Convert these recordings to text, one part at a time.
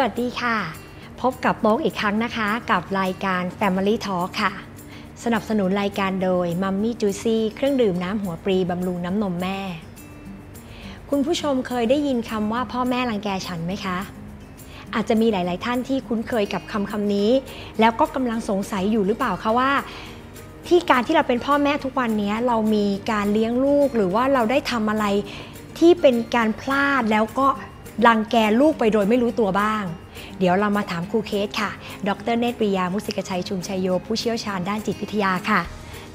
วัสดีค่ะ พบกับโป๊กอีกครั้งนะคะ กับรายการ Family Talk ค่ะ สนับสนุนรายการโดย Mummy Juicy เครื่องดื่มน้ำหัวปรีบำรุงน้ำนมแม่ คุณผู้ชมเคยได้ยินคำว่าพ่อแม่รังแกฉันไหมคะ อาจจะมีหลาย ๆ ท่านที่คุ้นเคยกับคำคำนี้ แล้วก็กำลังสงสัยอยู่หรือเปล่าคะว่าที่การที่เราเป็นพ่อแม่ทุกวันนี้เรามีการเลี้ยงลูกหรือว่าเราได้ทำอะไรที่เป็นการพลาดแล้วก็ รังแกลูกไปโดยไม่รู้ตัวบ้าง เดี๋ยวเรามาถามครูเคสค่ะ ดรเนตรปริยา มุสิกชัย ชุมชัยโย ผู้เชี่ยวชาญด้านจิตวิทยาค่ะ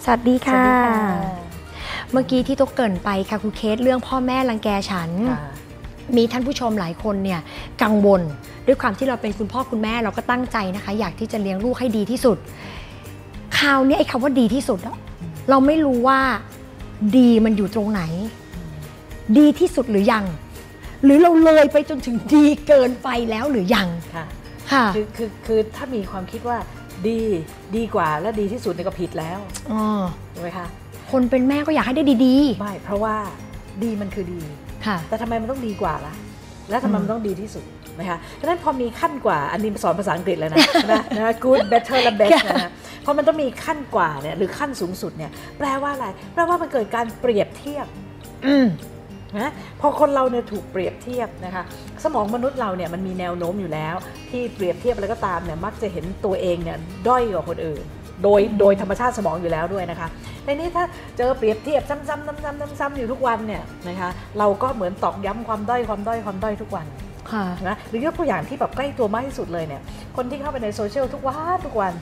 สวัสดีค่ะ เมื่อกี้ที่ตกเกรินไปค่ะครูเคสเรื่องพ่อแม่รังแกฉันค่ะมีท่านผู้ชมหลายคนเนี่ยกังวลด้วยความที่เราเป็นคุณพ่อคุณแม่เราก็ตั้งใจนะคะ อยากที่จะเลี้ยงลูกให้ดีที่สุด คราวนี้ไอ้คำว่าดีที่สุดอะเราไม่รู้ว่าดีมันอยู่ตรงไหน ดีที่สุดหรือยัง หรือเราเลยไปจนถึงดีเกินไปแล้วหรือยังค่ะค่ะคือคือคือถ้ามีความคิดว่าดีดีกว่าและดีที่สุดเนี่ยก็ผิดแล้วอ๋อถูกไหมคะคนเป็นแม่ก็อยากให้ได้ดีไม่เพราะว่าดีมันคือดีๆค่ะ แต่ทำไมมันต้องดีกว่าล่ะ แล้วทำไมอืมมันต้องดีที่สุดนะคะดังนั้นพอมีขั้นกว่าอันนี้สอนภาษาอังกฤษเลยนะนะนะ good better และ best นะฮะพอมันต้องมีขั้นกว่าเนี่ยหรือขั้นสูงสุดเนี่ยแปลว่าอะไร แปลว่ามันเกิดการเปรียบเทียบอืม นะพอคนเราเนี่ยถูกเปรียบเทียบนะคะ สมองมนุษย์เราเนี่ยมันมีแนวโน้มอยู่แล้ว ที่เปรียบเทียบอะไรก็ตามเนี่ยมักจะเห็นตัวเองเนี่ยด้อยกว่าคนอื่น โดยโดยธรรมชาติสมองอยู่แล้วด้วยนะคะในนี้ถ้าเจอเปรียบเทียบซ้ำๆซ้ำๆซ้ำๆอยู่ทุกวันเนี่ยนะคะเราก็เหมือนตอกย้ำความด้อยความด้อยความด้อยทุกวันค่ะ นะหรือยกตัวอย่างที่แบบใกล้ตัวมากที่สุดเลยเนี่ยคนที่เข้าไปในโซเชียลทุกวันทุกวัน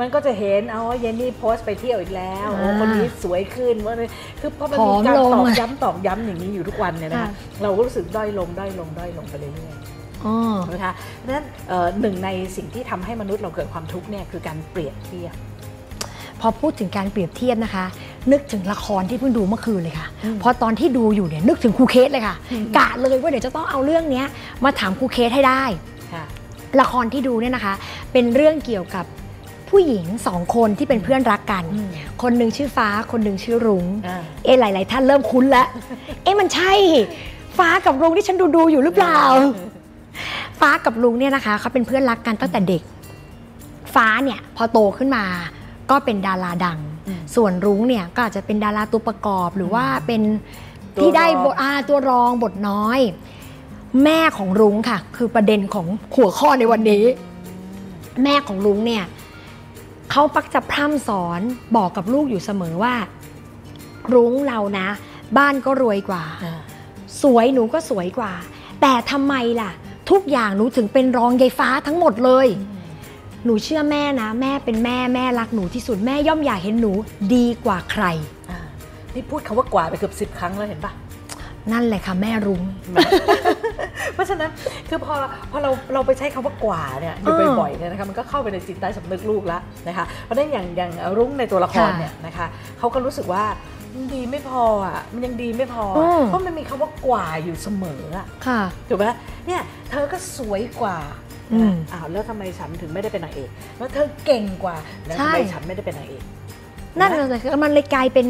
มันก็จะเห็นเอาเยนนี่โพสต์ไปเที่ยวอีกแล้วโอ้อ่าคนนี้สวยขึ้นว่าคือพอมันผมีอมการลงตอกอะย้ำตอกย้ำอย่างนี้อยู่ทุกวันเนี่ยนะค่ะคะเราก็รู้สึกด้อยลงด้อยลงด้อยลงไปเรื่อยอ๋อๆนะคะเพราะฉะนั้นเอ่อหนึ่งในสิ่งที่ทำให้มนุษย์เราเกิดความทุกข์เนี่ยคือการเปรียบเทียบพอพูดถึงการเปรียบเทียบนะคะ นึกถึงละครที่เพิ่งดูเมื่อคืนเลยค่ะอืมพอตอนที่ดูอยู่เนี่ยนึกถึงครูเคสเลยค่ะอืมกะเลยว่าเดี๋ยวจะต้องเอาเรื่องเนี้ยมาถามครูเคสให้ได้ค่ะละครที่ดูเนี่ยนะคะ เป็นเรื่องเกี่ยวกับผู้หญิงสองคนที่เป็นเพื่อนรักกันอืมคนหนึ่งชื่อฟ้าคนหนึ่งชื่อรุง้งอ่าเอ๊ะหลาย ๆ ท่านเริ่มคุ้นแล้ว เอ๊ะมันใช่ฟ้ากับรุ้งที่ฉันดูดูๆอยู่หรือเปล่า ฟ้ากับลุงเนี่ยนะคะเขาเป็นเพื่อนรักกันตั้งแต่เด็ก ฟ้าเนี่ยพอโตขึ้นมาก็เป็นดาราดังอืม ส่วนรุ้งเนี่ยก็อาจจะเป็นดาราตัวประกอบหรือว่าเป็นตัวที่ได้รองบทอาตัวรองบทน้อย แม่ของรุ้งค่ะ คือประเด็นของหัวข้อในวันนี้ แม่ของลุงเนี่ยเขาปักจะพร่ำสอนบอกกับลูกอยู่เสมอว่า รุ้งเรานะ บ้านก็รวยกว่าอ่า สวยหนูก็สวยกว่า แต่ทำไมล่ะ ทุกอย่างหนูถึงเป็นรองยายฟ้าทั้งหมดเลย หนูเชื่อแม่นะ แม่เป็นแม่แม่รักหนูที่สุดแม่ย่อมอยากเห็นหนูดีกว่าใคร อ่านี่พูดคำว่ากว่าไปเกือบสิบครั้งแล้วเห็นปะ นั่นแหละค่ะแม่รุ้ง เพราะฉะนั้นคือพอพอเราเราไปใช้คำว่ากว่าเนี่ยอยู่เออบ่อยๆเนี่ยนะคะมันก็เข้าไปในจิตใต้สำนึกลูกแล้วนะคะเพราะฉะนั้นอย่างอย่างรุ้งในตัวละครค่ะเนี่ยนะคะเขาก็รู้สึกว่ามันดีไม่พออะมันยังดีไม่พออือะมเพราะมันมีคำว่ากว่าอยู่เสมออะค่ะ ถูกไหมเนี่ยเธอก็สวยกว่า อืมอ้าวแล้วทำไมฉันถึงไม่ได้เป็นนางเอกแล้วเธอเก่งกว่าแล้วทำไมใช่ฉันไม่ได้เป็นนางเอกนั่นเลยคือมันเลยกลายเป็น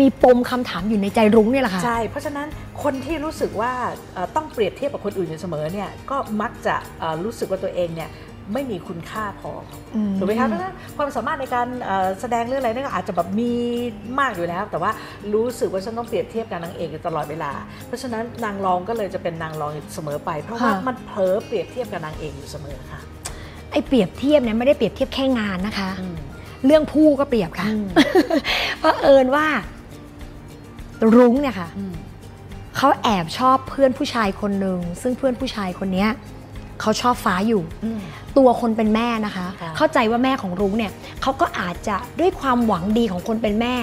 มีปมคำถามอยู่ในใจรุ้งเนี่ยแหละค่ะใช่เพราะฉะนั้นคนที่รู้สึกว่าเอ่อต้องเปรียบเทียบกับคนอื่นอยู่เสมอเนี่ยก็มักจะเอ่อรู้สึกว่าตัวเองเนี่ย ไม่มีคุณค่าพออมถูกไหมคะเพราะฉะนั้นความสามารถในการเอ่อแสดงเรื่องอะไรเนี่ยก็อาจจะแบบมีมากอยู่แล้ว แต่ว่ารู้สึกว่าฉันต้องเปรียบเทียบกับนางเอกอยู่ตลอดเวลา เพราะฉะนั้นนางรองก็เลยจะเป็นนางรองอยู่เสมอไป เพราะว่าค่ะมันเผลอเปรียบเทียบกับนางเอกอยู่เสมอค่ะไอ้เปรียบเทียบเนี่ยไม่ได้เปรียบเทียบแค่งานนะคะอืมเรื่องผู้ก็เปรียบค่ะอืมเพราะเอิญว่ารุ้งเนี่ยค่ะอืมเขาแอบชอบเพื่อนผู้ชายคนหนึ่งซึ่งเพื่อนผู้ชายคนเนี้ย เขาชอบฟ้าอยู่อืมตัวคนเป็นแม่นะคะค่ะเข้าใจว่าแม่ของรุ้งเนี่ยเขาก็อาจจะด้วยความหวังดีของคนเป็นแม่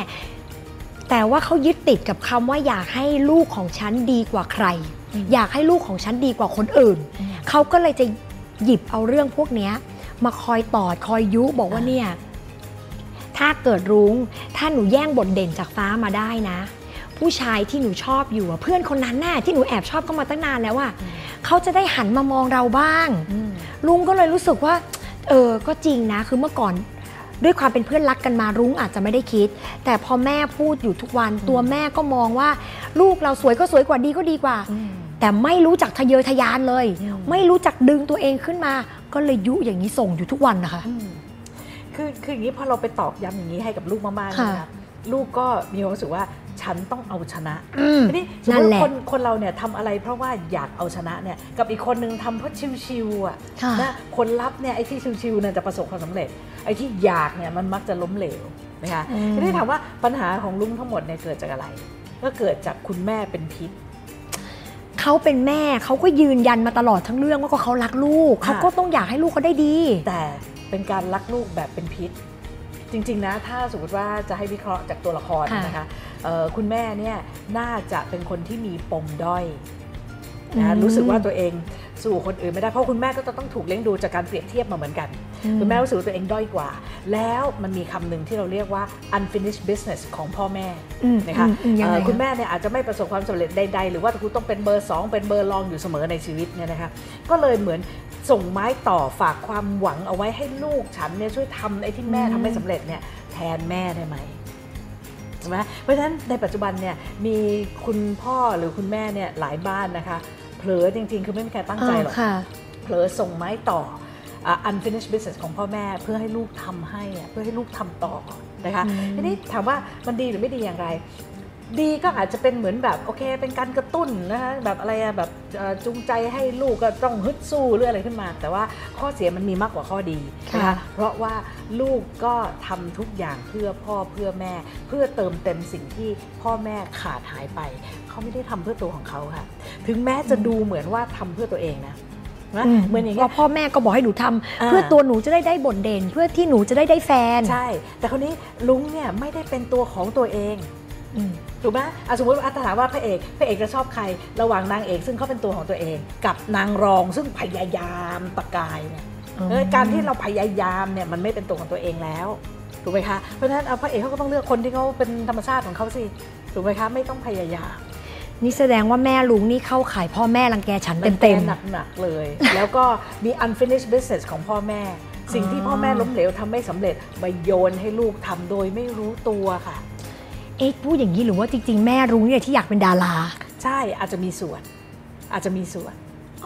แต่ว่าเขายึดติดกับคำว่าอยากให้ลูกของฉันดีกว่าใคร อยากให้ลูกของฉันดีกว่าคนอื่นอืมเขาก็เลยจะหยิบเอาเรื่องพวกเนี้ยมาคอยตอดคอยยุบอกว่าเนี่ยถ้าเกิดรุ้งถ้าหนูแย่งบทเด่นจากฟ้ามาได้นะ ผู้ชายที่หนูชอบอยู่อะเพื่อนคนนั้นน่ะที่หนูแอบชอบเขามาตั้งนานแล้วอะ เขาจะได้หันมามองเราบ้างอืมลุงก็เลยรู้สึกว่า เออ ก็จริงนะ คือเมื่อก่อนด้วยความเป็นเพื่อนรักกันมารุ้งอาจจะไม่ได้คิด แต่พอแม่พูดอยู่ทุกวันตัวแม่ก็มองว่า ลูกเราสวยก็สวยกว่าดีก็ดีกว่าอืมแต่ไม่รู้จักทะเยอทะยานเลยอืมไม่รู้จักดึงตัวเองขึ้นมา ก็เลยยุอย่างนี้ส่งอยู่ทุกวันนะคะอืมคือคืออย่างนี้พอเราไปตอกย้ำอย่างนี้ให้กับลูกมากๆค่ะนะคะลูกก็มีความรู้สึกว่า ฉันต้องเอาชนะอืมทีนี้สมนั่มนติแหละคนคนเราเนี่ยทำอะไรเพราะว่าอยากเอาชนะเนี่ยกับอีกคนนึงทำเพราะชิวๆอะค่ะนะผลลัพธ์เนี่ยไอ้ที่ชิวๆเนี่ยจะประสบความสำเร็จ ไอ้ที่อยากเนี่ยมันมักจะล้มเหลวนะคะอืมทีนี้ถามว่าปัญหาของลุงทั้งหมดเนี่ยเกิดจากอะไร ก็เกิดจากคุณแม่เป็นพิษเขาเป็นแม่เขาก็ยืนยันมาตลอดทั้งเรื่องว่าก็เขารักลูกค่ะเขาก็ต้องอยากให้ลูกเขาได้ดี แต่เป็นการรักลูกแบบเป็นพิษ จริง ๆ นะ ถ้าสมมติว่าจะให้วิเคราะห์จากตัวละครค่ะนะคะเอ่อคุณแม่เนี่ยน่าจะเป็นคนที่มีปมด้อยนะอืมรู้สึกว่าตัวเองสู่คนอื่นไม่ได้เพราะคุณแม่ก็จะต้องถูกเลี้ยงดูจากการเปรียบเทียบมาเหมือนกัน คุณแม่รู้สึกว่าตัวเองด้อยกว่า แล้วมันมีคำหนึ่งที่เราเรียกว่า unfinished business ของพ่อแม่อืมนะคะอืมอืมยังไงเอ่อคุณคะแม่เนี่ยอาจจะไม่ประสบความสำเร็จใดๆ หรือว่าคุณต้องเป็นเบอร์ 2 เป็นเบอร์รองอยู่เสมอในชีวิตเนี่ยนะคะก็เลยเหมือน ส่งไม้ต่อฝากความหวังเอาไว้ให้ลูกฉันเนี่ยช่วยทำไอ้ที่แม่ทำไม่สำเร็จเนี่ยแทนแม่ได้ไหมใช่ไหมเพราะฉะนั้นในปัจจุบันเนี่ยมีคุณพ่อหรือคุณแม่เนี่ยหลายบ้านนะคะเผลอจริง ๆ คือไม่มีใครตั้งใจหรอกค่ะเผลอส่งไม้ต่ออะ unfinished business ของพ่อแม่เพื่อให้ลูกทำให้อะเพื่อให้ลูกทำต่อนะคะอืมทีนี้ถามว่ามันดีหรือไม่ดีอย่างไร ดีก็อาจจะเป็นเหมือนแบบโอเค เป็นการกระตุ้นนะคะแบบอะไรอะแบบเอ่อจูงใจให้ลูกก็ต้องฮึดสู้หรืออะไรขึ้นมา แต่ว่าข้อเสียมันมีมากกว่าข้อดีนะคะค่ะเพราะว่าลูกก็ทำทุกอย่างเพื่อพ่อเพื่อแม่ เพื่อเติมเต็มสิ่งที่พ่อแม่ขาดหายไป เขาไม่ได้ทำเพื่อตัวของเขาค่ะ ถึงแม้จะดูเหมือนว่าทำเพื่อตัวเองนะนะเหมือนอย่างเงี้ยว่าพ่อแม่ก็บอกให้หนูทำอ่าเพื่อตัวหนูจะได้ได้บทเด่น เพื่อที่หนูจะได้ได้แฟน ใช่ แต่คนนี้ลุงเนี่ยไม่ได้เป็นตัวของตัวเองอืม ถูกไหมอะสมมติว่าอะถ้าถามว่าพระเอก พระเอกจะชอบใคร ระหว่างนางเอกซึ่งเขาเป็นตัวของตัวเอง กับนางรองซึ่งพยายามตะกายเนี่ยเออการที่เราพยายามเนี่ยมันไม่เป็นตัวของตัวเองแล้ว ถูกไหมคะ เพราะฉะนั้นเอาพระเอกเขาก็ต้องเลือกคนที่เขาเป็นธรรมชาติของเขาสิ ถูกไหมคะ ไม่ต้องพยายาม นี่แสดงว่าแม่ลุงนี่เข้าขายพ่อแม่รังแกฉันเต็มเต็มหนักหนักๆเลย แล้วก็มี unfinished business ของพ่อแม่ สิ่งที่พ่อแม่ล้มเหลวทำไม่สำเร็จมาโยนให้ลูกทำโดยไม่รู้ตัวค่ะ เอ๊ะพูดอย่างนี้หรือว่าจริง ๆ แม่ลุงเนี่ยที่อยากเป็นดารา ใช่อาจจะมีส่วน อาจจะมีส่วน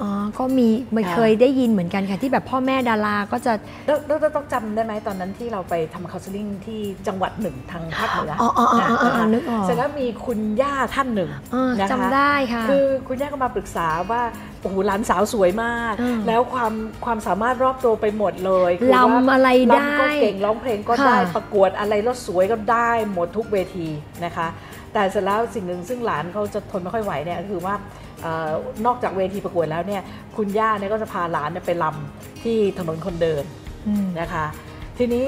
อ๋อ ก็มีไม่ค่ะเคยได้ยินเหมือนกันค่ะ ที่แบบพ่อแม่ดาราก็จะแล้วแล้วแล้วต้องจำได้ไหมตอนนั้นที่เราไปทำ counseling ที่จังหวัดหนึ่งทางภาคเหนืออ๋ออ๋ออ๋ออ๋ออ๋อนะคะนึกออกเสร็จแล้วมีคุณย่าท่านหนึ่งอ่านะคะจำได้ค่ะ คือคุณย่าก็มาปรึกษาว่าโอ้โหหลานสาวสวยมากอืมแล้วความความสามารถรอบตัวไปหมดเลยคือว่าลำอะไรได้ลำก็เก่งร้องเพลงก็ค่ะได้ประกวดอะไรแล้วสวยก็ได้หมดทุกเวทีนะคะ แต่เสร็จแล้วสิ่งหนึ่งซึ่งหลานเขาจะทนไม่ค่อยไหวเนี่ยก็คือว่าเออนอกจากเวทีประกวดแล้วเนี่ยคุณย่าเนี่ยก็จะพาหลานเนี่ยไปลำที่ถนนคนเดินอืมนะคะ ทีนี้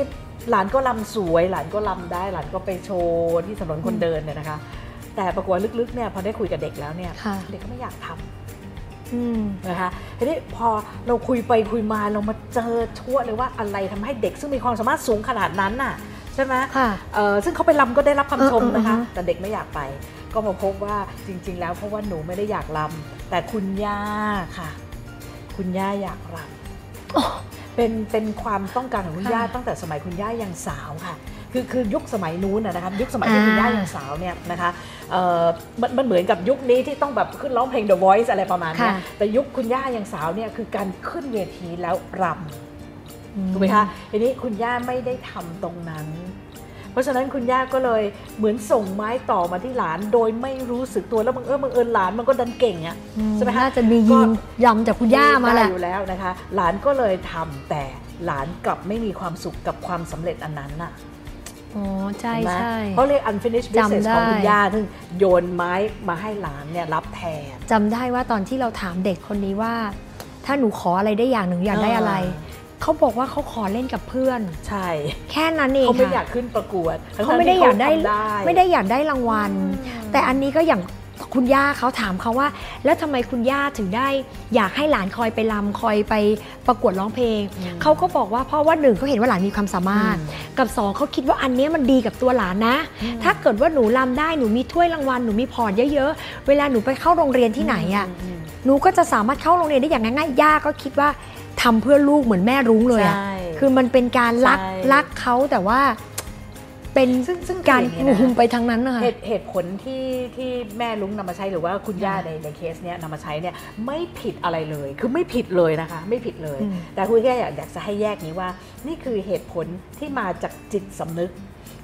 หลานก็ลำสวย หลานก็ลำได้ หลานก็ไปโชว์ที่ถนนคนเดินเนี่ยนะคะ แต่ปรากฏว่าลึกๆเนี่ยพอได้คุยกับเด็กแล้วเนี่ยค่ะเด็กก็ไม่อยากทำอืมนะคะทีนี้พอเราคุยไปคุยมาเรามาเจอทั่วเลยว่าอะไรทำให้เด็กซึ่งมีความสามารถสูงขนาดนั้นน่ะใช่ไหมค่ะเอ่อซึ่งเขาไปลำก็ได้รับคำชมนะคะเออเออเออแต่เด็กไม่อยากไป ก็มาพบว่าจริง ๆ แล้วเพราะว่าหนูไม่ได้อยากลำแต่คุณย่าค่ะ คุณย่าอยากลำเป็นเป็นความต้องการของคุณย่าตั้งแต่สมัยคุณย่ายังสาวค่ะคือคือยุคสมัยนู้นนะนะคะยุคสมัยที่คุณย่ายังสาวเนี่ยนะคะเอ่อมันมันเหมือนกับยุคนี้ที่ต้องแบบขึ้นร้องเพลง The Voice อะไรประมาณเนี้ยค่ะแต่ยุคคุณย่ายังสาวเนี่ยคือการขึ้นเวทีแล้วรำถูกไหมคะทีนี้คุณย่าไม่ได้ทำตรงนั้น เพราะฉะนั้นคุณย่าก็เลยเหมือนส่งไม้ต่อมาที่หลาน โดยไม่รู้สึกตัวแล้วบังเอิญบังเอิญหลานมันก็ดันเก่งอะอืมใช่ไหมคะน่าจะมียีนยำจากคุณย่ามาแหละได้อยู่แล้วนะคะ หลานก็เลยทำแต่หลานกลับไม่มีความสุขกับความสำเร็จอันนั้นน่ะอ๋อใช่เห็นไหมใช่เขาเรียก unfinished business จำได้ของคุณย่าซึ่งโยนไม้มาให้หลานเนี่ยรับแทนจำได้ว่าตอนที่เราถามเด็กคนนี้ว่า ถ้าหนูขออะไรได้อย่างหนึ่งอยากได้อะไร เขาบอกว่าเขาขอเล่นกับเพื่อน ใช่ แค่นั้นเองเขาไม่อยาค่ะกขึ้นประกวดเขาไม่ได้อยากได้ทั้งๆที่เขทำไม่ได้อยากได้รางวัลอืมแต่อันนี้ก็อย่างคุณย่าเขาถามเขาว่า แล้วทำไมคุณย่าถึงได้ อยากให้หลานคอยไปรำคอยไปประกวดร้องเพลงอืมเขาก็บอกว่าเพราะว่าหนึ่งเขาเห็นว่าหลานมีความสามารถอืมกับสองเขาคิดว่าอันเนี้ยมันดีกับตัวหลานนะอืมถ้าเกิดว่าหนูรำได้หนูมีถ้วยรางวัลหนูมีพอร์ตเยอะๆเวลาหนูไปเข้าโรงเรียนที่ไหนอะมหนูก็จะสามารถเข้าโรงเรียนได้อย่างง่ายๆย่าก็คิดว่า ทำเพื่อลูกเหมือนแม่รุ้งเลยอะใช่คือมันเป็นการรักใช่รักเขาแต่ว่าเป็นซึ่งซึ่งการคืออย่างนี้นะงุมไปทั้งนั้นนะคะเหตุเหตุผลที่ที่แม่ลุงนำมาใช้หรือว่าคุณย่าในในเคสเนี้ยนำมาใช้เนี่ยไม่ผิดอะไรเลย คือไม่ผิดเลยนะคะ ไม่ผิดเลยอืมแต่คุณแค่อยากอยากจะให้แยกนี้ว่า นี่คือเหตุผลที่มาจากจิตสำนึก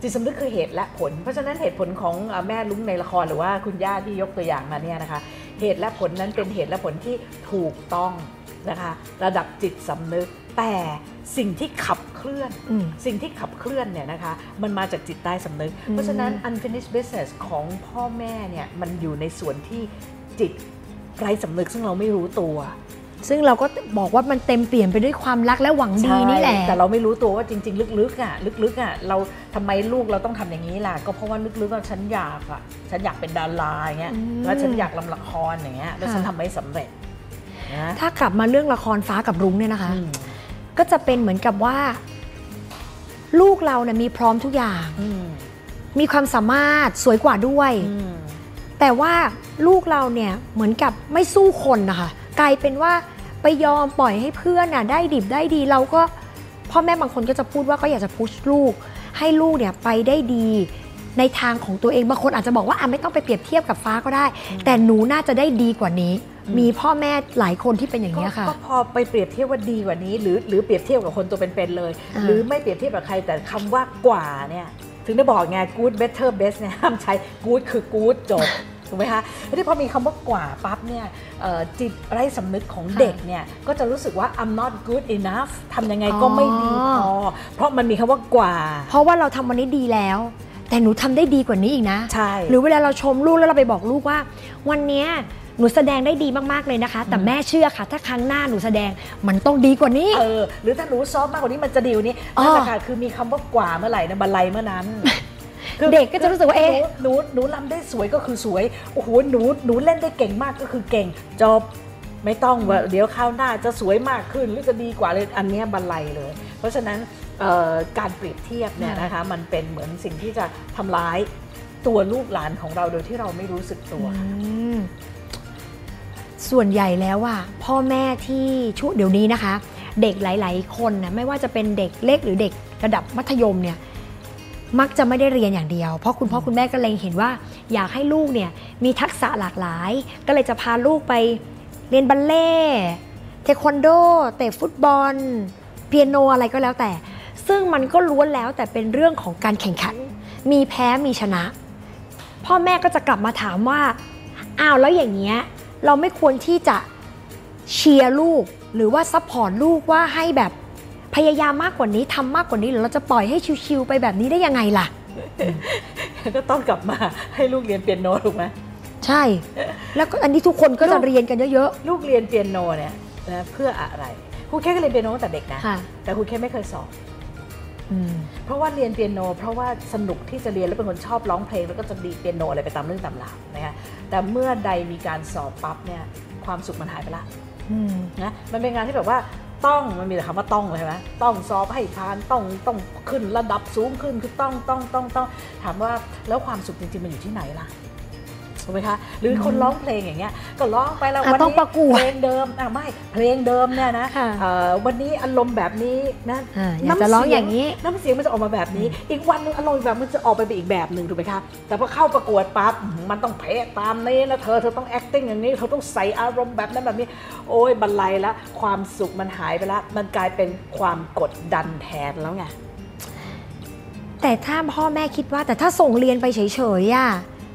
จิตสำนึกคือเหตุและผล เพราะฉะนั้นเหตุผลของเอ่อแม่ลุงในละครหรือว่าคุณย่าที่ยกตัวอย่างมาเนี่ยนะคะ เหตุและผลนั้นเป็นเหตุและผลที่ถูกต้อง นะคะระดับจิตสำนึก แต่สิ่งที่ขับเคลื่อนอืมสิ่งที่ขับเคลื่อนเนี่ยนะคะมันมาจากจิตใต้สำนึกอืมเพราะฉะนั้น unfinished business ของพ่อแม่เนี่ยมันอยู่ในส่วนที่จิตไร้สำนึกซึ่งเราไม่รู้ตัวซึ่งเราก็บอกว่ามันเต็มเปลี่ยนไปด้วยความรักและหวังดีนี่แหละใช่แต่เราไม่รู้ตัวว่าจริง ๆ ลึกๆอะลึกๆอะเราทำไมลูกเราต้องทำอย่างนี้ล่ะ ก็เพราะว่าลึกๆอะฉันอยากอะฉันอยากเป็นดาราอย่างเงี้ยอืมแล้วฉันอยากลำละครอย่างเงี้ยแล้วฉันค่ะทำไม่สำเร็จนะ ถ้ากลับมาเรื่องละครฟ้ากับรุ้งเนี่ยนะคะอืมก็จะเป็นเหมือนกับว่า ลูกเราเนี่ยมีพร้อมทุกอย่างอืมมีความสามารถสวยกว่าด้วยอืมแต่ว่าลูกเราเนี่ยเหมือนกับไม่สู้คนนะคะกลายเป็นว่าไปยอมปล่อยให้เพื่อนน่ะได้ดิบได้ดีเราก็พ่อแม่บางคนก็จะพูดว่าก็อยากจะพุชลูก ให้ลูกเนี่ยไปได้ดีในทางของตัวเองบางคนอาจจะบอกว่าอะไม่ต้องไปเปรียบเทียบกับฟ้าก็ได้ แต่หนูน่าจะได้ดีกว่านี้ มีพ่อแม่หลายคนที่เป็นอย่างนี้ยค่ะ ก็พอไปเปรียบเทียบว่าดีกว่านี้ หรือหรือเปรียบเทียบกับคนตัวเป็นๆเลยอ่าหรือไม่เปรียบเทียบกับใครแต่คำว่ากว่าเนี่ยถึงได้บอกไง good better best เนี่ยห้ามใช้ good คือ good จบถูกไหมคะทีนี้พอมีคำว่ากว่าปั๊บเนี่ยเอ่อจิตไร้สำนึกของเด็กเนี่ยก็จะรู้สึกว่า I'm not good enough ทำยังไงก็ไม่ดีพอ เพราะมันมีคำว่ากว่า เพราะว่าเราทำวันนี้ดีแล้ว แต่หนูทำได้ดีกว่านี้อีกนะ ใช่ หรือเวลาเราชมลูกแล้วเราไปบอกลูกว่า วันเนี้ย หนูแสดงได้ดีมากๆเลยนะคะ แต่แม่เชื่อค่ะ ถ้าครั้งหน้าหนูแสดงมันต้องดีกว่านี้ เออ หรือถ้าหนูซ้อมมากกว่านี้มันจะดีกว่านี้อ๋อนั่นแหละค่ะคือมีคำว่ากว่าเมื่อไหร่นะบันไลเมื่อนั้นเด็กก็จะรู้สึกว่าเอ๊ะหนูหนูหนูรำได้สวยก็คือสวยโอ้โหหนูหนูเล่นได้เก่งมากก็คือเก่งจบไม่ต้องว่าเดี๋ยวคราวหน้าจะสวยมากขึ้นหรือจะดีกว่าเลยอันเนี้ยบันไลเลย เพราะฉะนั้นเอ่อการเปรียบเทียบเนี่ยนะคะมันเป็นเหมือนสิ่งที่จะทำร้ายตัวลูกหลานของเราโดยที่เราไม่รู้สึกตัวอืม ส่วนใหญ่แล้วอะพ่อแม่ที่ช่วงเดี๋ยวนี้นะคะ เด็กหลาย ๆ คนนะไม่ว่าจะเป็นเด็กเล็กหรือเด็กระดับมัธยมเนี่ยมักจะไม่ได้เรียนอย่างเดียว เพราะคุณพ่อคุณแม่ก็เล็งเห็นว่า อยากให้ลูกเนี่ยมีทักษะหลากหลาย ก็เลยจะพาลูกไปเรียนบัลเล่เทควันโดเตะฟุตบอล เปียโนอะไรก็แล้วแต่ ซึ่งมันก็ล้วนแล้วแต่เป็นเรื่องของการแข่งขัน มีแพ้มีชนะ พ่อแม่ก็จะกลับมาถามว่าอ้าวแล้วอย่างเงี้ย เราไม่ควรที่จะเชียร์ลูก หรือว่า support ลูกว่าให้แบบพยายามมากกว่านี้ทำมากกว่านี้หรือเราจะปล่อยให้ชิวๆไปแบบนี้ได้ยังไงล่ะ ก็ต้องกลับมาให้ลูกเรียนเปียโนถูกไหมใช่ แล้วก็อันนี้ทุกคนก็จะเรียนกันเยอะลูกเรียนเปียโนเนี่ยนะเพื่ออะไรครูแค่ก็เรียนเปียโนตั้งแต่เด็กนะๆค่ะแต่ครูแค่ไม่เคยสอนอืมเพราะว่าเรียนเปียโน เพราะว่าสนุกที่จะเรียนแล้วเป็นคนชอบร้องเพลงแล้วก็จะดีเปียโนอะไรไปตามเรื่องตามราวนะคะ แต่เมื่อใดมีการสอบปั๊บเนี่ยความสุขมันหายไปละอืมนะมันเป็นงานที่แบบว่าต้องมันมีแต่คำว่าต้องเลยใช่ไหมต้องสอบให้ผ่านต้องต้องขึ้นระดับสูงขึ้นคือต้องต้องต้องต้องถามว่าแล้วความสุขจริงๆมันอยู่ที่ไหนล่ะ ถูกไหมคะหรือคนร้องเพลงอย่างเงี้ยก็ร้องไปแล้วอะวันต้องนี้ประกวดเพลงเดิมอะไม่เพลงเดิมเนี่ยนะค่ะเอ่อวันนี้อารมณ์แบบนี้นะอ่าอยากจะร้องอย่างนี้น้ำเสียงมันจะออกมาแบบนี้ อีกวันหนึงอารมณ์อีกแบบมันจะออกไปเป็นอีกแบบหนึ่งถูกไหมคะแต่พอเข้าประกวดปั๊บอื้อหือมันต้องเพะตามนี้นะเธอเธอต้อง acting อย่างนี้เธอต้องใส่อารมณ์แบบนั้นแบบนี้ โอ้ยบรรลัยละความสุขมันหายไปละมันกลายเป็นความกดดันแทนแล้วไงแต่ถ้าพ่อแม่คิดว่าแต่ถ้าส่งเรียนไปเฉยๆอะ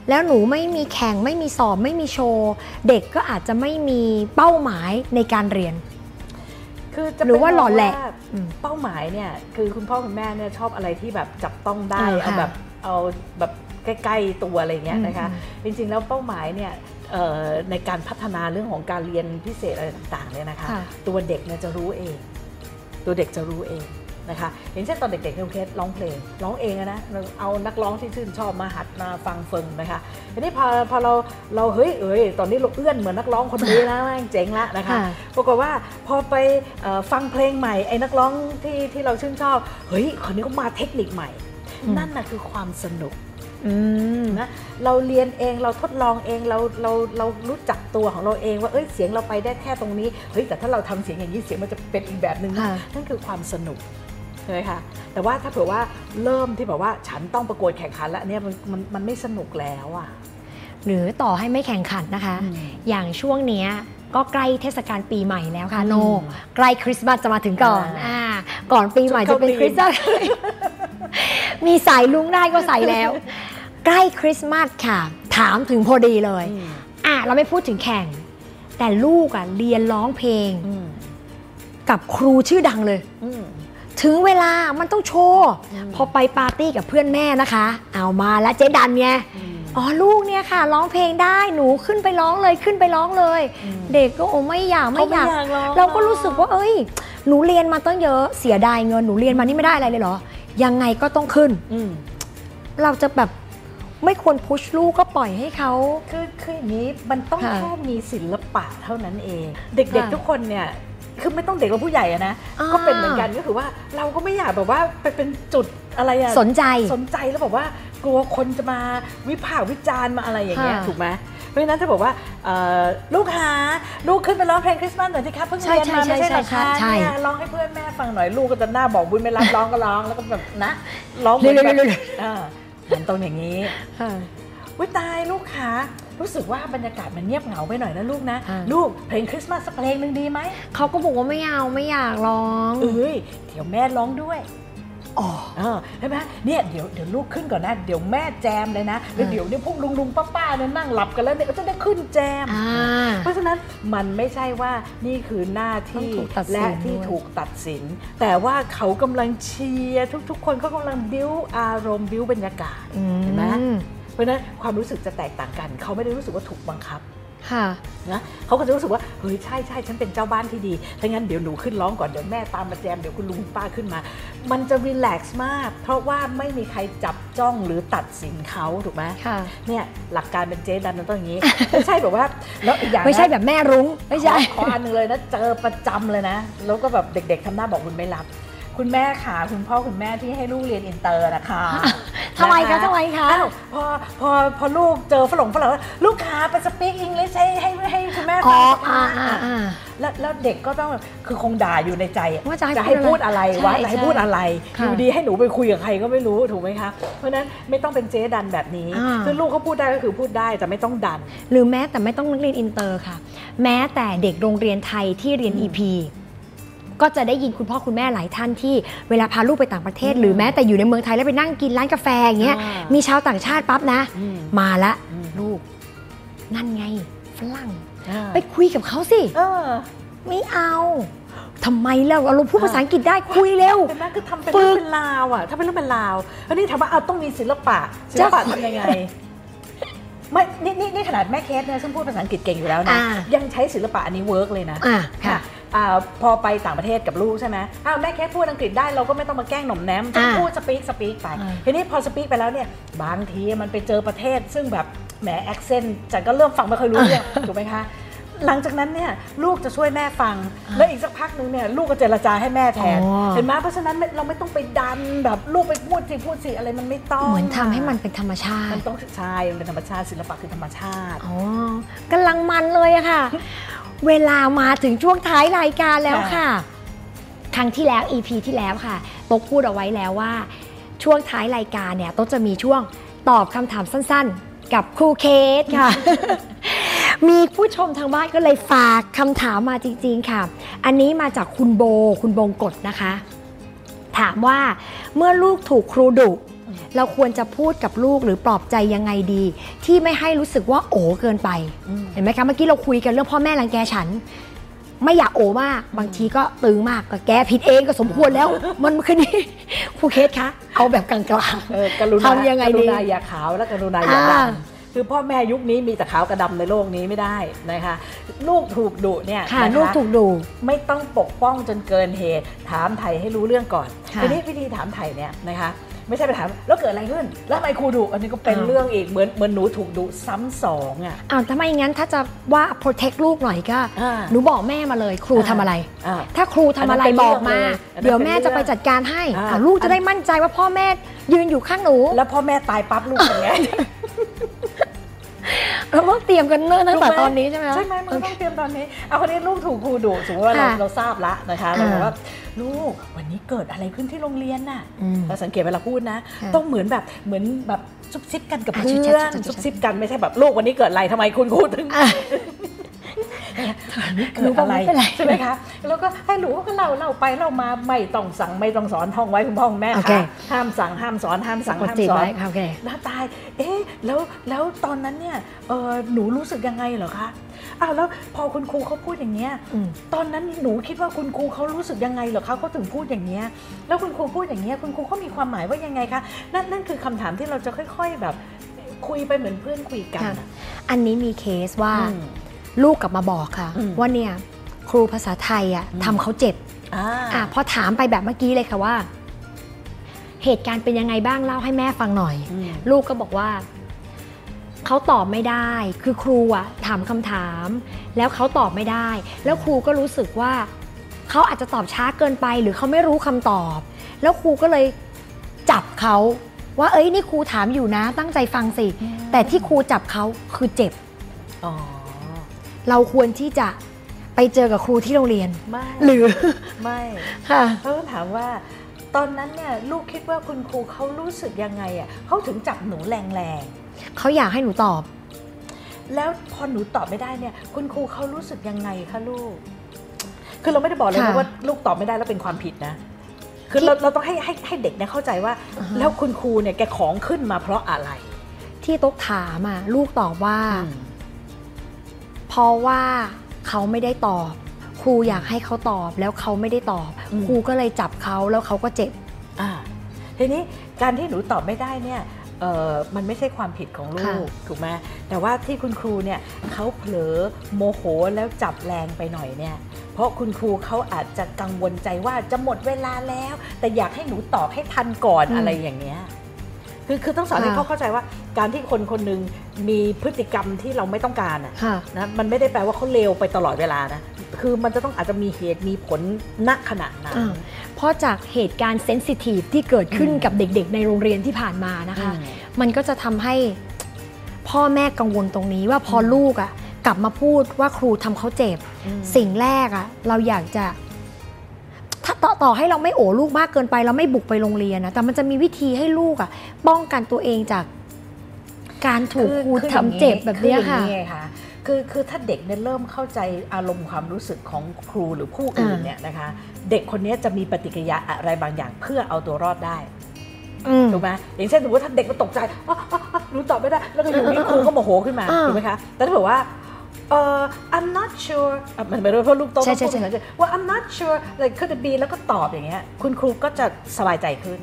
แล้วหนูไม่มีแข่งไม่มีสอบไม่มีโชว์เด็กก็อาจจะไม่มีเป้าหมายในการเรียน คือจะหรือว่าหล่อแหละไปมงอืมเป้าหมายเนี่ยคือคุณพ่อคุณแม่เนี่ยชอบอะไรที่แบบจับต้องได้อ่าเอาค่ะแบบเอาแบบใกล้ๆตัวอะไรเงี้ยนะคะอืมจริงๆแล้วเป้าหมายเนี่ยเอ่อในการพัฒนาเรื่องของการเรียนพิเศษอะไรต่างๆเนี่ยนะคะค่ะตัวเด็กเนี่ยจะรู้เอง ตัวเด็กจะรู้เอง นะคะอย่างเช่นตอนเด็กๆเนี่ยคุณเคสร้องเพลงร้องเองอะนะเราเอานักร้องที่ชื่นชอบมาหัดมาฟังฝึงนะคะทีนี้พอพอเราเราเฮ้ยเอ้ยตอนนี้เราเอื้อนเหมือนนักร้องคนนี้แล้วแม่งเจ๋งละนะคะค่ะปรากฏว่าพอไปเอ่อฟังเพลงใหม่ไอ้นักร้องที่ที่เราชื่นชอบเฮ้ยคนนี้ก็มาเทคนิคใหม่อืมนั่นน่ะคือความสนุกอืมนะเราเรียนเองเราทดลองเองเราเราเรารู้จักตัวของเราเองว่าเอ้ยเสียงเราไปได้แค่ตรงนี้เฮ้ยแต่ถ้าเราทำเสียงอย่างนี้เสียงมันจะเป็นอีกแบบหนึ่งนะค่ะนั่นคือความสนุก ใช่ไหมคะแต่ว่าถ้าเผื่อว่าเริ่มที่แบบว่าฉันต้องประกวดแข่งขันแล้วเนี่ยมันมันมันไม่สนุกแล้วอะหรือต่อให้ไม่แข่งขันนะคะอืมอย่างช่วงเนี้ยก็ใกล้เทศกาลปีใหม่แล้วค่ะอืมโน ใกล้คริสต์มาสจะมาถึงก่อนอ่าอ่าก่อนปีใหม่จะเป็นชุดคเข้าธีมริสต์มาสมีสายลุงได้ก็ใส่แล้ว ใกล้คริสต์มาสค่ะ ถามถึงพอดีเลยอืมอะเราไม่พูดถึงแข่ง แต่ลูกอะเรียนร้องเพลงอืมกับครูชื่อดังเลยอืม ถึงเวลามันต้องโชว์อืมพอไปปาร์ตี้กับเพื่อนแม่นะคะ เอามาแล้วเจ๊ดันไงอืมอ๋อลูกเนี่ยค่ะร้องเพลงได้หนูขึ้นไปร้องเลยขึ้นไปร้องเลยอืมเด็กก็โอ้ไม่อยากไม่อยากเขาไม่อยากร้องเราก็รู้สึกว่าเอ้ย หนูเรียนมาตั้งเยอะเสียดายเงินหนูเรียนมานี่ไม่ได้อะไรเลยเหรอ ยังไงก็ต้องขึ้นอืมเราจะแบบไม่ควรพุชลูกก็ปล่อยให้เขาคือคืออย่างนี้มันต้องค่ะแค่มีศิลปะเท่านั้นเอง เด็กค่ะๆทุกคนเนี่ย คือไม่ต้องเด็กและผู้ใหญ่อะนะอ่าก็เป็นเหมือนกันก็คือว่าเราก็ไม่อยากแบบว่าไปเป็นจุดอะไรอะสนใจสนใจแล้วแบบว่ากลัวคนจะมาวิพากษ์วิจารณ์มาอะไรอย่างเงี้ยค่ะถูกไหมเพราะฉะนั้นถ้าบอกว่าเอ่อลูกหาลูกขึ้นไปร้องเพลงคริสต์มาสหน่อยสิคะเพิ่งใช่เรียนมาใช่ไม่ใช่เหรอใช่คะใช่เนี่ยร้องให้เพื่อนแม่ฟังหน่อยลูกก็จะหน้าบอกบุญไม่รับร้องก็ร้องแล้วก็แบบนะร้องเหมือนแบบเร็วๆอ่ามันตรงอย่างนี้ค่ะ วิตายลูกคะรู้สึกว่าบรรยากาศมันเงียบเหงาไปหน่อยนะลูกนะอ่าลูกเพลงคริสต์มาสสักเพลงหนึ่งดีไหม เขาก็บอกว่าไม่เอาไม่อยากร้อง เอ้ยเดี๋ยวแม่ร้องด้วยอ๋อเออใช่ไหมเนี่ยเดี๋ยวเดี๋ยวลูกขึ้นก่อนนะ เดี๋ยวแม่แจมเลยนะแล้วอ่าเดี๋ยวเนี่ยพวกลุงลุงป้าป้าเนี่ยนั่งหลับกันแล้วเนี่ยก็จะได้ขึ้นแจมอ่าเพราะฉะนั้นมันไม่ใช่ว่านี่คือหน้าที่ต้องถูกตัดสินและที่ด้วยถูกตัดสิน แต่ว่าเขากำลังเชียร์ทุก ๆ คนเขากำลังบิ้วอารมณ์บิ้วบรรยากาศเห็นไหมอืเพ ราะฉะนั้นความรู้สึกจะแตกต่างกัน เขาไม่ได้รู้สึกว่าถูกบังคับค่ะนะเขาก็จะรู้สึกว่าเฮ้ยใช่ใช่ฉันเป็นเจ้าบ้านที่ดีถ้างั้นเดี๋ยวหนูขึ้นร้องก่อนเดี๋ยวแม่ตามมาแจมเดี๋ยวคุณลุงคุณป้าขึ้นมา มันจะรีแลกซ์มาก เพราะว่าไม่มีใครจับจ้องหรือตัดสินเขาถูกไหมค่ะเนี่ยหลักการเป็นเจ๊ดันมันต้องอย่างนี้ไม่ใช่แบบว่าแล้วอีกอย่างนะไม่ใช่แบบแม่รุ้งไม่ใช่ขอขออันหนึ่งเลยนะเจอประจำเลยนะ แล้วก็แบบเด็ก ๆทำหน้าบอกคุณไม่รับ คุณแม่ขาคุณพ่อคุณแม่ที่ให้ลูกเรียนอินเตอร์นะคะทำไมคะทำไมคะอ้าวพอพอพอลูกเจอฝรั่งฝรั่งลูกขาไป speak อังกฤษให้ให้ให้คุณแม่ฟังอ๋ออ่าอ่าอ่าแล้วแล้วเด็กก็ต้องคือคงด่าอยู่ในใจอะว่าจะให้จะให้พูดอะไรใช่วะจะให้ใช่พูดอะไรค่ะอยู่ดีให้หนูไปคุยกับใครก็ไม่รู้ถูกไหมคะเพราะฉะนั้นไม่ต้องเป็นเจ๊ดันแบบนี้อ่าคือลูกเขาพูดได้ก็คือพูดได้แต่ไม่ต้องดัน หรือแม้แต่ไม่ต้องนักเรียนอินเตอร์ค่ะ แม้แต่เด็กโรงเรียนไทยที่เรียนอืม EP ก็จะได้ยินคุณพ่อคุณแม่หลายท่านที่เวลาพาลูกไปต่างประเทศอืมหรือแม้แต่อยู่ในเมืองไทยแล้วไปนั่งกินร้านกาแฟอย่างเงี้ยอ่ามีมีชาวต่างชาติปั๊บนะอืมมาละอืมลูก นั่นไงฝรั่งอ่าไปคุยกับเขาสิเออไม่เอาทำไมเราเราพูดภาษาอังกฤษได้คุยเร็วเห็นไหมคือทำเป็นฝึเรื่องเป็นราวอะถ้าเป็นเรื่องเป็นราวอันนี้ถามว่าเอาต้องมีศิลปะศิลปะจะทำยังไงไม่นี่นี่นี่ขนาดแม่เคทเนี่ยซึ่งพูดภาษาอังกฤษเก่งอยู่แล้วนะอ่ายังใช้ศิลปะอันนี้ work เลยนะอะค่ะ อ่าพอไปต่างประเทศกับลูกใช่ไหมอ้าวแม่แค่พูดอังกฤษได้เราก็ไม่ต้องมาแกล้งหน่อมแนมจะอ่าพูด speak speak ไปอ่าทีนี้พอ speak ไปแล้วเนี่ยบางทีมันไปเจอประเทศ ซึ่งแบบแหม accent จันก็เริ่มฟังไม่ค่อยรู้เรื่องถูกไหมคะหลังจากนั้นเนี่ยลูกจะช่วยแม่ฟัง แล้วอีกสักพักหนึงเนี่ยลูกก็เจรจาให้แม่แทนอ๋อเห็นไหมเพราะฉะนั้นเราไม่ต้องไปดันแบบลูกไปพูดสิพูดสิอะไรมันไม่ต้องเหมือนทำให้มันเป็นธรรมชามัตินต้องใช่มันเป็นธรรมชาติศิลปะคือธรรมชาติอ๋อกำลังมันเลยอะค่ะ เวลามาถึงช่วงท้ายรายการแล้วค่ะ ครั้งที่แล้ว EP ที่แล้วค่ะโต๊กพูดเอาไว้แล้วว่า ช่วงท้ายรายการเนี่ยโต๊กจะมีช่วงตอบคำถามสั้นๆ กับครูเคสค่ะ มีผู้ชมทางบ้านก็เลยฝากคำถามมาจริง ๆ ค่ะ อันนี้มาจากคุณโบคุณบงกฎนะคะ ถามว่าเมื่อลูกถูกครูดุ เราควรจะพูดกับลูกหรือปลอบใจยังไงดี ที่ไม่ให้รู้สึกว่าโอ๋เกินไปอืมเห็นไหมคะเมื่อกี้เราคุยกันเรื่องพ่อแม่รังแกฉัน ไม่อยากโอมากบางทีก็ตึงมากก็แกผิดเองก็สมควรแล้ว มันคือนี่ครูเคสคะเอาแบบกลางเออกรุณาทำยังไงดีกรุณาอย่าขาวและกรุณาอย่าดอ่าำคือพ่อแม่ยุคนี้มีแต่ขาวกับดำในโลกนี้ไม่ได้นะคะลูกถูกดุเนี่ยๆค่ะนะคะลูกถูกดูไม่ต้องปกป้องจนเกินเหตุ ถามไถ่ให้รู้เรื่องก่อนค่ะทีนี้วิธีถามไถ่เนี่ยนะคะ ไม่ใช่ไปถามแล้วเกิดอะไรขึ้น แล้วทำไมครูดุอันนี้ก็เป็นอ้าวเรื่องอีกเหมือนเหมือนหนูถูกดุซ้ำสองอะอ้าวถ้าไม่งั้นถ้าจะว่า protect ลูกหน่อยก็อ่าหนูบอกแม่มาเลยครูทำอะไรอ่าถ้าครูทำอะไรอันนั้นเป็นบอกมาเรื่องเลยอันนั้นเดี๋ยวแม่จะไปจัดการให้อ่าอ่าลูกจะได้มั่นใจว่าพ่อแม่ยืนอยู่ข้างหนู แล้วพ่อแม่ตายปั๊บลูกเป็นไง เราต้องเตรียมกันเนิ่นตั้งแต่ถูกไหมตอนนี้ใช่ไหมคะใช่ไหมมันก็ต้องเตรียมตอนนี้เอาคนนี้ลูกถูกครูดุสมมติว่าเราค่ะเราทราบละนะคะเราอ่าบอกว่าลูกวันนี้เกิดอะไรขึ้นที่โรงเรียนน่ะอืมเราสังเกตเวลาพูดนะค่ะต้องเหมือนแบบเหมือนแบบซุบซิบกันกับอะเพื่ชุดอชัดนชุดชัดซุบซิบกันไม่ใช่แบบลูกวันนี้เกิดอะไรทำไมคุณครูถึง อะเกิดอะไรไม่เป็นไรใช่ไหมคะแล้วก็ให้หนูก็เล่าเล่าไปเล่ามาไม่ต้องสั่งไม่ต้องสอนท่องไว้คุณพ่อคุณแม่โอเคคะห้ามสั่งห้ามสอนห้ามสั่งกดห้ามจีบสอนไว้ค่ะโอเคแล้วตาย เอ๊ะแล้วแล้วตอนนั้นเนี่ยเออหนูรู้สึกยังไงเหรอคะอ้าวแล้วพอคุณครูเขาพูดอย่างเงี้ยอืมตอนนั้นหนูคิดว่าคุณครูเขารู้สึกยังไงเหรอคะเขาถึงพูดอย่างเงี้ยแล้วคุณครูพูดอย่างเงี้ยคุณครูเขามีความหมายว่ายังไงคะนั่นนั่นคือคำถามที่เราจะค่อย ๆแบบคุยไปเหมือนเพื่อนคุยกันค่ะอะอันนี้มีเคสว่าอืม ลูกกลับมาบอกค่ะอืมว่าเนี่ยครูภาษาไทยอะอืมทำเขาเจ็บอ่าอะพอถามไปแบบเมื่อกี้เลยค่ะว่า เหตุการณ์เป็นยังไงบ้างเล่าให้แม่ฟังหน่อยอืมลูกก็บอกว่าเขาตอบไม่ได้ คือครูอะถามคำถาม แล้วเขาตอบไม่ได้ แล้วครูก็รู้สึกว่าเขาอาจจะตอบช้าเกินไป หรือเขาไม่รู้คำตอบ แล้วครูก็เลยจับเขาว่าเอ้ยนี่ครูถามอยู่นะ ตั้งใจฟังสิ แต่ที่ครูจับเขาคือเจ็บอ๋อ เราควรที่จะไปเจอกับครูที่โรงเรียน ไม่หรือไม่ค่ะ เขาถามว่าตอนนั้นเนี่ยลูกคิดว่าคุณครูเขารู้สึกยังไงอะเขาถึงจับหนูแรงๆเขาอยากให้หนูตอบแล้วพอหนูตอบไม่ได้เนี่ย คุณครูเขารู้สึกยังไงคะลูก คือเราไม่ได้บอกเลยนะค่ะว่าลูกตอบไม่ได้แล้วเป็นความผิดนะ คือเราเราต้องให้ให้ให้เด็กเนี่ยเข้าใจว่า อ่าฮะ แล้วคุณครูเนี่ยแกของขึ้นมาเพราะอะไร ที่ต๊กถามอะลูกตอบว่าเพ ราะว่าเขาไม่ได้ตอบ ครูอยากให้เขาตอบแล้วเขาไม่ได้ตอบ อืม ครูก็เลยจับเขาแล้วเขาก็เจ็บ อ่าทีนี้การที่หนูตอบไม่ได้เนี่ยเออมันไม่ใช่ความผิดของลูค่ะ กถูกไหมแต่ว่าที่คุณครูเนี่ยเขาเผลอโมโหแล้วจับแรงไปหน่อยเนี่ย เพราะคุณครูเขาอาจจะกังวลใจว่าจะหมดเวลาแล้ว แต่อยากให้หนูตอบให้ทันก่อนอืมอะไรอย่างเงี้ย คือคือต้องสอนให้ค่ะเขาเข้าใจว่าการที่คนคนหนึ่งมีพฤติกรรมที่เราไม่ต้องการอะค่ะนะมันไม่ได้แปลว่าเขาเลวไปตลอดเวลานะคือมันจะต้องอาจจะมีเหตุมีผลณขณะนั้นอ่าเพราะจากเหตุการณ์เซนซิทีฟที่เกิดขึ้นอืมกับเด็กๆ ในโรงเรียนที่ผ่านมานะคะอืมมันก็จะทำให้พ่อแม่กังวลตรงนี้ว่าพออมลูกอะกลับมาพูดว่าครูทำเขาเจ็บอืมสิ่งแรกอะเราอยากจะ ถ้าต่อต่อให้เราไม่โอลูกมากเกินไป เราไม่บุกไปโรงเรียนนะแต่มันจะมีวิธีให้ลูกอะป้องกันตัวเองจาก การถูกครูอทำเจ็บแบบเนี้ยออย่างค่ะนี้ไงคะคือคือถ้าเด็กเนี่ยเริ่มเข้าใจอารมณ์ความรู้สึกของครูหรือผู้อื่นอ่าเนี่ยนะคะ เด็กคนนี้จะมีปฏิกิริยาอะไรบางอย่างเพื่อเอาตัวรอดได้อืมถูกไหมอย่างเช่นสมมติว่าถ้าเด็กมันตกใจอ๋ออ๋ออ๋อรู้ตอบไม่ได้ แล้วก็อยู่นี่ครูก็โมโหขึ้นมาอ่าถูกไหมคะแต่ถ้าบอกว่า เอ่อ I'm not sure อะมันไม่รู้เพราะลูกโตใช่ต้องใช่พูดใช่เหมือนกันว่า I'm not sure like could it be แล้วก็ตอบอย่างเงี้ยคุณครูก็จะสบายใจขึ้น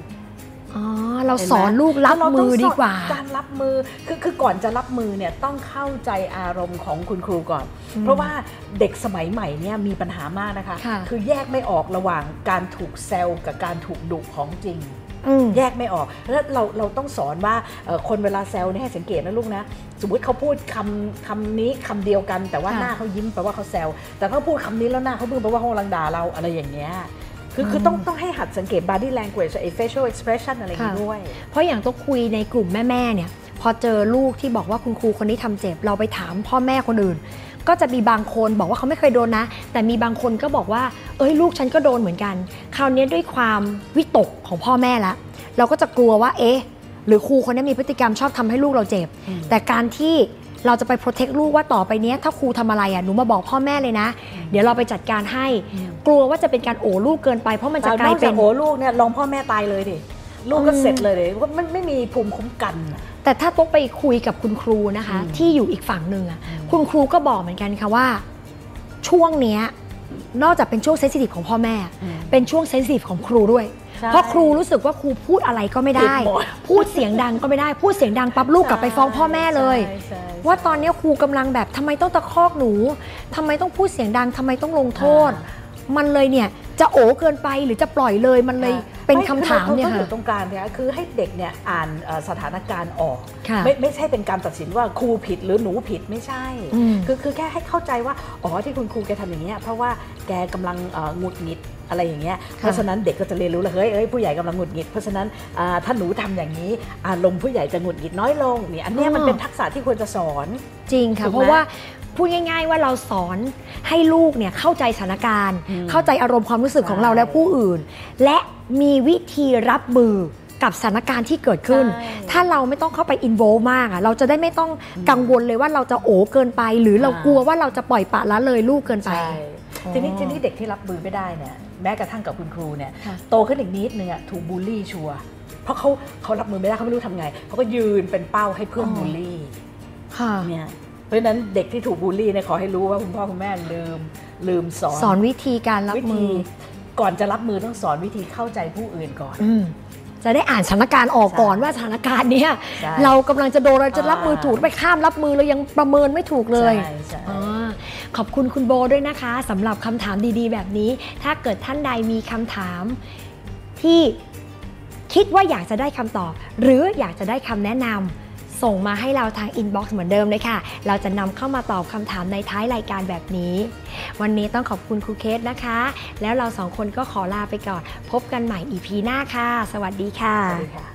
อ๋อเราเห็นไหมสอนลูกรับเาต้มืงอสนดีกว่า การรับมือคือคือก่อนจะรับมือเนี่ยต้องเข้าใจอารมณ์ของคุณครูก่อนอืมเพราะว่าเด็กสมัยใหม่เนี่ยมีปัญหามากนะคะค่ะอแยกไม่ออกระหว่างการถูกแซวกับการถูกดุของจริงอืม แยกไม่ออก แล้วเราเราต้องสอนว่าเอ่อคนเวลาแซวเนี่ยให้สังเกตนะลูกนะ สมมติเขาพูดคำคำนี้คำเดียวกัน แต่ว่าค่ะหน้าเขายิ้มแปลว่าเขาแซวแต่เขาพูดคำนี้แล้วหน้าเขาบึ้งแปลว่าเขากำลังด่าเราอะไรอย่างเงี้ยคือคือต้องต้องให้หัดสังเกต body language ไอ้ facial expression อะไรอย่างงี้ค่ะด้วย เพราะอย่างต้องคุยในกลุ่มแม่ ๆ เนี่ย พอเจอลูกที่บอกว่าคุณครูคนนี้ทำเจ็บ เราไปถามพ่อแม่คนอื่น ก็จะมีบางคนบอกว่าเขาไม่เคยโดนนะ แต่มีบางคนก็บอกว่า เอ้ยลูกฉันก็โดนเหมือนกัน คราวนี้ด้วยความวิตกของพ่อแม่ละ เราก็จะกลัวว่าเอ๊ะหรือครูคนนี้มีพฤติกรรมชอบทำให้ลูกเราเจ็บอืมแต่การที่เราจะไปโปรเทคลูกว่าต่อไปเนี้ยถ้าครูทำอะไรอะหนูมาบอกพ่อแม่เลยนะ เดี๋ยวเราไปจัดการให้ กลัวว่าจะเป็นการโอลูกเกินไปเพราะมันจะแต่กลายนอกเป็จากนโอ้ลูกเนี่ยลองพ่อแม่ตายเลยดิลูกก็อืมเสร็จเลยดิว่ามันไม่มีภูมิคุ้มกันอะ แต่ถ้าตุ๊กไปคุยกับคุณครูนะคะอืมที่อยู่อีกฝั่งหนึ่งอะอืมคุณครูก็บอกเหมือนกันค่ะว่า ช่วงเนี้ยนอกจากเป็นช่วงเซนซิทีฟของพ่อแม่ เป็นช่วงเซนซิทีฟของครูด้วยใช่เพราะครูรู้สึกว่าครูพูดอะไรก็ไม่ได้ผิดหมดพูดเสียงดังก็ไม่ได้ พูดเสียงดังปั๊บลูกกลับไปฟ้องพ่อแม่เลยใช่ใช่ใช่ว่าตอนเนี้ยครูกำลังแบบทำไมต้องตะคอกหนูทำไมต้องพูดเสียงดังทำไมต้องลงโทษ มันเลยเนี่ย จะโอเกินไปหรือจะปล่อยเลยมันเลยเป็นคำถามไเนี่ยราต้องอค่ะยู่ตรงกลางเนี่ยคือให้เด็กเนี่ยอ่านเอ่อสถานการณ์ออกค่ะไม่ไม่ใช่เป็นการตัดสินว่าครูผิดหรือหนูผิดไม่ใช่อืมคือคือแค่ให้เข้าใจว่าอ๋อที่คุณครูแกทำอย่างเงี้ยเพราะว่าแกกำลังเอ่อหงุดหงิดอะไรอย่างเงี้ย เพราะฉะนั้นเด็กก็จะเรียนรู้เลยเฮ้ยเอ้ยผู้ใหญ่กำลังหงุดหงิด เพราะฉะนั้นอ่าถ้าหนูทำอย่างนี้อารมณ์ผู้ใหญ่จะหงุดหงิดน้อยลงนี่อันเนี้ยมันอ๋อเป็นทักษะที่ควรจะสอนจริงค่ะถูกไหมเพราะว่า พูดง่าย ๆ ว่าเราสอนให้ลูกเนี่ยเข้าใจสถานการณ์อืมเข้าใจอารมณ์ความรู้สึกของใช่เราและผู้อื่น และมีวิธีรับมือกับสถานการณ์ที่เกิดขึ้นใช่ถ้าเราไม่ต้องเข้าไปอินโวมากอะเราจะได้ไม่ต้องกังวลเลยว่าเราจะโอเกินไป หรือเราอ่ากลัวว่าเราจะปล่อยปละละเลยลูกเกินไปใช่อ๋อทีนี้ทีนี้เด็กที่รับมือไม่ได้เนี่ยแม้กระทั่งกับคุณครูเนี่ยค่ะโตขึ้นอีกนิดนึงอะถูกบูลลี่ชัวร์เพราะเขาเขารับมือไม่ได้เขาไม่รู้ทำไงเขาก็ยืนเป็นเป้าให้เพื่อนบูลลี่ค่ะเนี่ยเพ ราะฉะนั้นเด็กที่ถูกบูลลี่เนี่ยขอให้รู้ว่าคุณพ่อคุณแม่ลืมลืมสอนสอนวิธีการรับวิมืธีอก่อนจะรับมือต้องสอนวิธีเข้าใจผู้อื่นก่อนอืมจะได้อ่านสถานการณ์ออกก่อนใช่ว่าสถานการณ์เนี้ยใช่เรากำลังจะโดนเราจะรับมืออ่าถูกไปข้ามรับมือเรายังประเมินไม่ถูกเลยใช่ใช่อ่าขอบคุณคุณโบด้วยนะคะสำหรับคำถามดีๆ แบบนี้ ถ้าเกิดท่านใดมีคำถามที่คิดว่าอยากจะได้คำตอบ หรืออยากจะได้คำแนะนำ ส่งมาให้เราทาง inbox เหมือนเดิมเลยค่ะ เราจะนำเข้ามาตอบคำถามในท้ายรายการแบบนี้ วันนี้ต้องขอบคุณครูเคทนะคะ แล้วเราสองคนก็ขอลาไปก่อน พบกันใหม่ EP หน้าค่ะ สวัสดีค่ะสวัสดีค่ะ